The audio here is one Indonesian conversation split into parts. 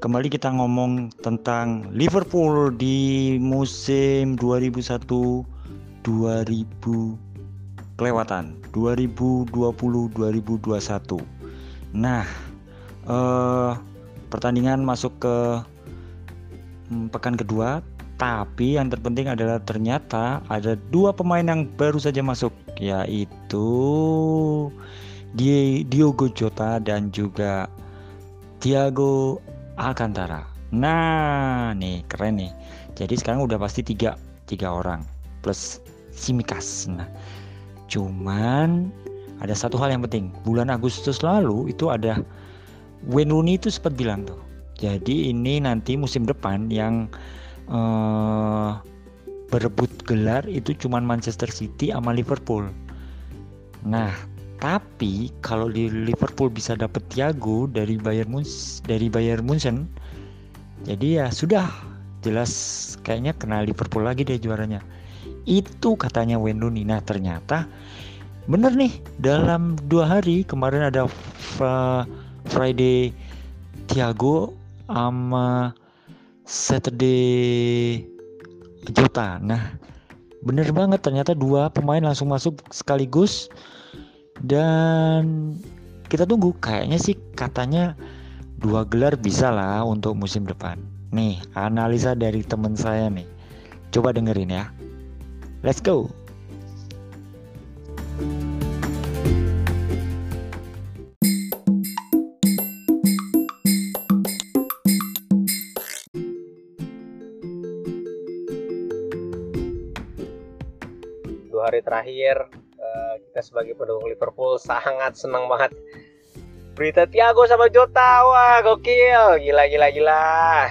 kembali kita ngomong tentang Liverpool di musim 2001 2000 kelewatan 2020 2021. Nah, eh, pertandingan masuk ke hmm, pekan kedua, tapi yang terpenting adalah ternyata ada dua pemain yang baru saja masuk, yaitu Diogo Jota dan juga Thiago Alcantara. Nah, nih keren nih. Jadi sekarang udah pasti tiga tiga orang plus Simikas. Nah, cuman ada satu hal yang penting. Bulan Agustus lalu itu ada Wayne Rooney itu sempat bilang tuh. Jadi ini nanti musim depan yang uh, berebut gelar itu cuman Manchester City sama Liverpool. Nah, tapi kalau di Liverpool bisa dapat Thiago dari Bayern Munchen, dari Bayern Munchen, jadi ya sudah jelas kayaknya kena Liverpool lagi deh juaranya. Itu katanya Wayne Rooney. Nah ternyata bener nih dalam dua hari kemarin ada Friday Thiago sama Saturday Jota. Nah bener banget ternyata dua pemain langsung masuk sekaligus dan kita tunggu kayaknya sih katanya dua gelar bisa lah untuk musim depan. Nih analisa dari temen saya nih. Coba dengerin ya. Let's go. Dua hari terakhir kita sebagai pendukung Liverpool sangat senang banget. Berita Thiago sama Jota wah gokil. Gila gila gila.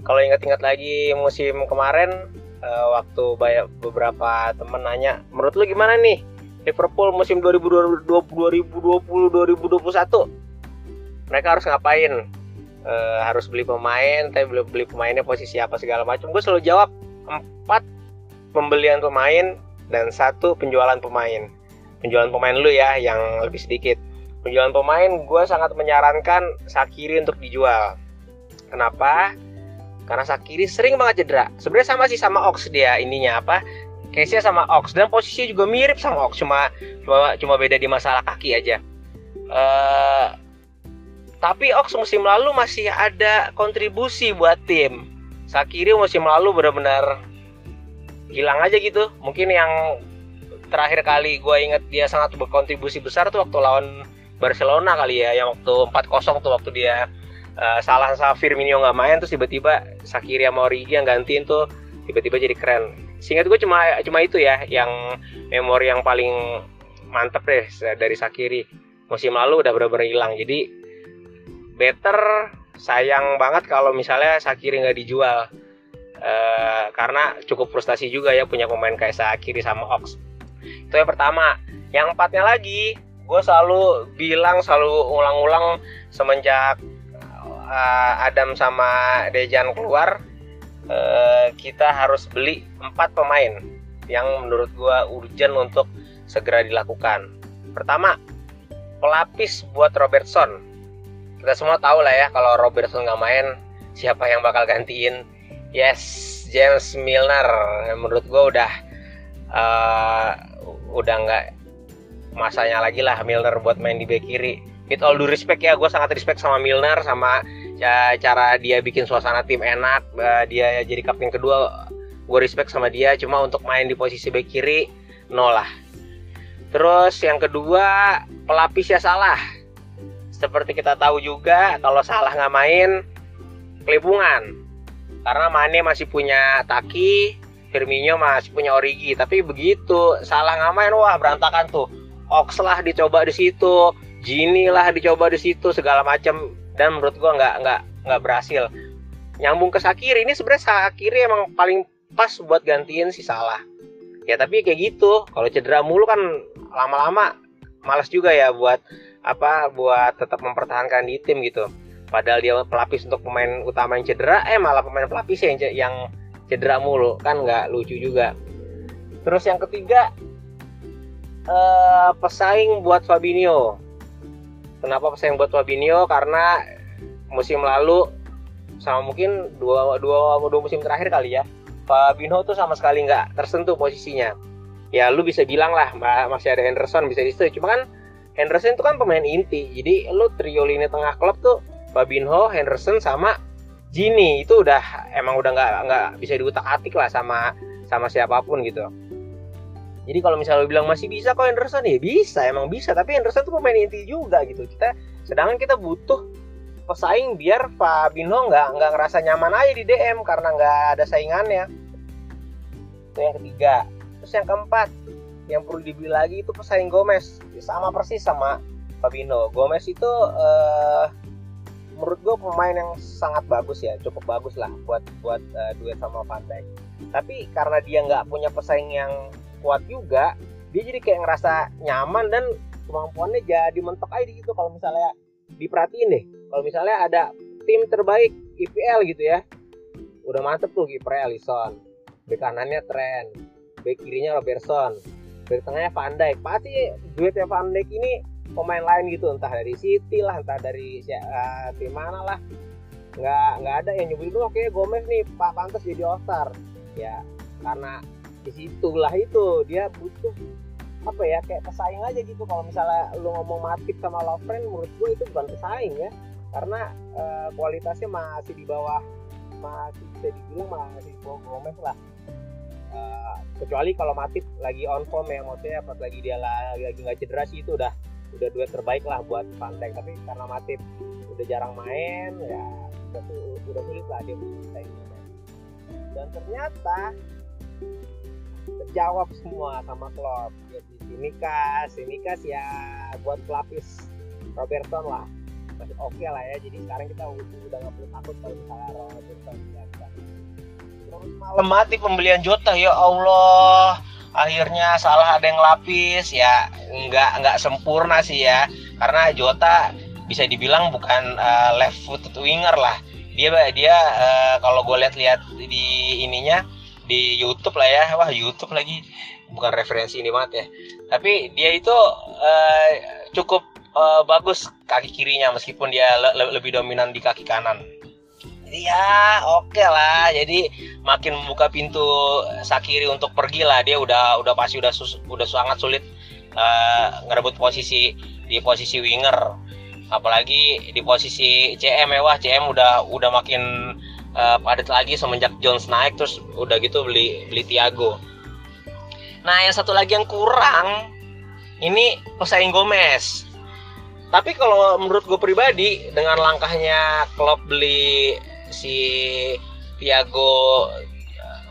Kalau ingat-ingat lagi musim kemarin uh, waktu banyak beberapa temen nanya menurut lu gimana nih Liverpool musim 2020 2020 2021 mereka harus ngapain? Uh, harus beli pemain tapi belum beli pemainnya posisi apa segala macam. Gue selalu jawab empat pembelian pemain dan satu penjualan pemain penjualan pemain lu ya yang lebih sedikit. Penjualan pemain gue sangat menyarankan Sakiri untuk dijual. Kenapa? Karena Sakiri sering banget cedera. Sebenarnya sama sih sama Ox dia ininya apa case-nya sama Ox. Dan posisinya juga mirip sama Ox cuma cuma cuma beda di masalah kaki aja. Uh, tapi Ox musim lalu masih ada kontribusi buat tim. Sakiri musim lalu benar-benar hilang aja gitu. Mungkin yang terakhir kali gue inget dia sangat berkontribusi besar tuh waktu lawan Barcelona kali ya yang waktu 4-0 tuh waktu dia uh, salah sama Firmino nggak main terus tiba-tiba Sakiri sama Origi yang gantiin tuh tiba-tiba jadi keren. Singkat gue cuma cuma itu ya yang memori yang paling mantep deh dari Sakiri. Musim lalu udah bener-bener hilang jadi better sayang banget kalau misalnya Sakiri nggak dijual. Uh, karena cukup frustasi juga ya punya pemain kayak Sakiri sama Ox itu yang pertama. Yang empatnya lagi gue selalu bilang selalu ulang-ulang semenjak uh, Adam sama Dejan keluar uh, kita harus beli empat pemain yang menurut gue urgent untuk segera dilakukan. Pertama pelapis buat Robertson. Kita semua tahu lah ya kalau Robertson nggak main siapa yang bakal gantiin? Yes James Milner. Menurut gue udah uh, udah nggak masanya lagi lah Milner buat main di back kiri. With all due respect ya, gue sangat respect sama Milner sama ya, cara dia bikin suasana tim enak. Uh, dia jadi kapten kedua, gue respect sama dia. Cuma untuk main di posisi back kiri, no lah. Terus yang kedua pelapis ya salah. Seperti kita tahu juga kalau salah nggak main, kelibungan. Karena Mane masih punya Taki, Firmino masih punya Origi tapi begitu salah ngamain wah berantakan tuh. Ox lah dicoba di situ Gini lah dicoba di situ segala macam dan menurut gua nggak nggak nggak berhasil. Nyambung ke Sakiri ini sebenarnya Sakiri emang paling pas buat gantiin si salah. Ya tapi kayak gitu kalau cedera mulu kan lama-lama malas juga ya buat apa buat tetap mempertahankan di tim gitu. Padahal dia pelapis untuk pemain utama yang cedera eh malah pemain pelapis yang yang cedera mulu kan nggak lucu juga. Terus yang ketiga uh, pesaing buat Fabinho. Kenapa pesaing buat Fabinho? Karena musim lalu sama mungkin dua, dua, dua musim terakhir kali ya Fabinho tuh sama sekali nggak tersentuh posisinya. Ya lu bisa bilang lah masih ada Henderson bisa di situ. Cuma kan Henderson itu kan pemain inti. Jadi lu trio lini tengah klub tuh Fabinho, Henderson sama Gini itu udah emang udah nggak nggak bisa diutak atik lah sama sama siapa pun gitu. Jadi kalau misalnya lu bilang masih bisa kok Henderson? Ya bisa emang bisa. Tapi Henderson tuh pemain inti juga gitu. Kita sedangkan kita butuh pesaing biar Fabinho nggak nggak ngerasa nyaman aja di DM karena nggak ada saingannya. Itu yang ketiga. Terus yang keempat yang perlu dibeli lagi itu pesaing Gomez. Sama persis sama Fabinho. Gomez itu uh, menurut gue pemain yang sangat bagus ya cukup bagus lah buat buat uh, duet sama Van tapi karena dia nggak punya pesaing yang kuat juga dia jadi kayak ngerasa nyaman dan kemampuannya jadi mentok aja gitu kalau misalnya diperhatiin deh. Kalau misalnya ada tim terbaik IPL gitu ya. Udah mantep tuh kiper Alisson. Bek kanannya Trent bek kirinya Robertson. Bek tengahnya Van Dijk. Pasti duetnya Van Dijk ini pemain lain gitu entah dari City lah entah dari uh, tim mana lah. Nggak nggak ada yang nyebut itu oke Gomez nih pak pantas jadi All Star ya karena di situlah itu dia butuh apa ya kayak pesaing aja gitu. Kalau misalnya lu ngomong Matip sama Lovren menurut gue itu bukan pesaing ya. Karena uh, kualitasnya masih di bawah masih bisa dibilang masih di bawah Gomez lah. Uh, kecuali kalau Matip lagi on form ya maksudnya pas lagi dia lagi nggak cedera sih itu udah udah duet terbaik lah buat Dijk tapi karena Matip udah jarang main ya udah, udah sulit lah dia bisa ini dan ternyata terjawab semua sama Klopp. Jadi Simikas Simikas ya buat pelapis Robertson lah. Masih oke okay lah ya jadi sekarang kita udah nggak perlu takut kalau misalnya Robertson ya terus malam mati pembelian Jota ya Allah akhirnya salah ada yang lapis ya nggak nggak sempurna sih ya. Karena Jota bisa dibilang bukan uh, left footed winger lah. Dia dia uh, kalau gue lihat-lihat di ininya di YouTube lah ya. Wah YouTube lagi. Bukan referensi ini banget ya. Tapi dia itu uh, cukup uh, bagus kaki kirinya meskipun dia le lebih dominan di kaki kanan ya oke okay lah. Jadi makin membuka pintu Sakiri untuk pergi lah. Dia udah udah pasti udah sus, udah sangat sulit uh, ngerebut posisi di posisi winger. Apalagi di posisi CM ya. Wah CM udah udah makin uh, padat lagi semenjak Jones naik. Terus udah gitu beli beli Tiago nah yang satu lagi yang kurang ini pesaing Gomez. Tapi kalau menurut gue pribadi dengan langkahnya klub beli si Tiago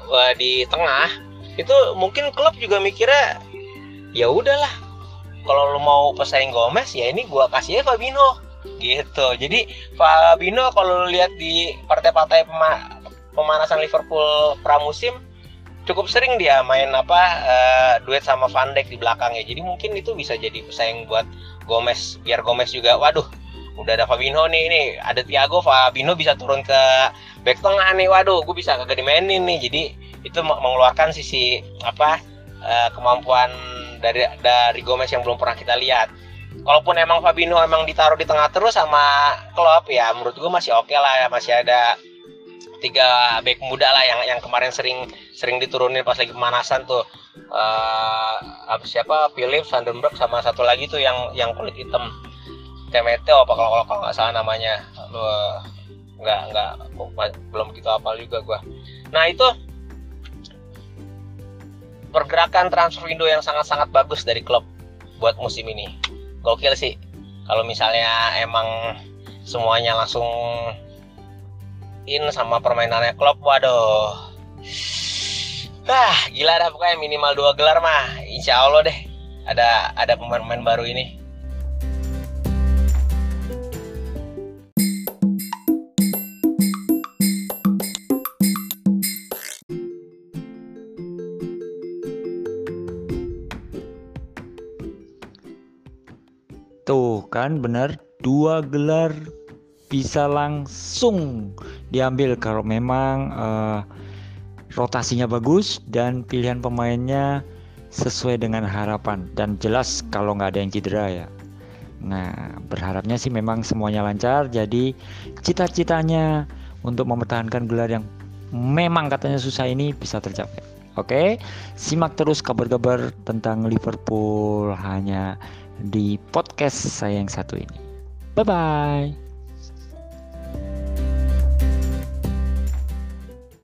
uh, di tengah itu mungkin klub juga mikirnya ya udahlah kalau lo mau pesaing Gomez ya ini gua kasih ya Fabino gitu. Jadi Fabino kalau lihat di partai-partai pema pemanasan Liverpool pramusim cukup sering dia main apa uh, duet sama Van Dijk di belakangnya. Jadi mungkin itu bisa jadi pesaing buat Gomez biar Gomez juga waduh udah ada Fabinho nih ini ada Thiago Fabinho bisa turun ke back tengah nih. Waduh gue bisa kagak dimainin nih. Jadi itu mengeluarkan sisi apa uh, kemampuan dari dari Gomez yang belum pernah kita lihat. Kalaupun emang Fabinho emang ditaruh di tengah terus sama Klopp ya menurut gue masih oke okay lah ya. Masih ada tiga back muda lah yang yang kemarin sering sering diturunin pas lagi pemanasan tuh. Uh, apa siapa? Philip Vandenberg sama satu lagi tuh yang yang kulit hitam Temeteo apa kalau kalau nggak salah namanya. Lu nggak nggak belum begitu apal juga gua. Nah itu pergerakan transfer window yang sangat-sangat bagus dari klub buat musim ini. Gokil sih. Kalau misalnya emang semuanya langsung in sama permainannya klub waduh. Ah gila dah pokoknya minimal dua gelar mah. Insya Allah deh ada ada pemain-pemain baru ini Tuh kan? Benar dua gelar bisa langsung diambil kalau memang uh, rotasinya bagus dan pilihan pemainnya sesuai dengan harapan. Dan jelas kalau nggak ada yang cedera ya. Nah berharapnya sih memang semuanya lancar. Jadi cita-citanya untuk mempertahankan gelar yang memang katanya susah ini bisa tercapai. Oke, simak terus kabar-kabar tentang Liverpool. Hanya di podcast saya yang satu ini. Bye bye.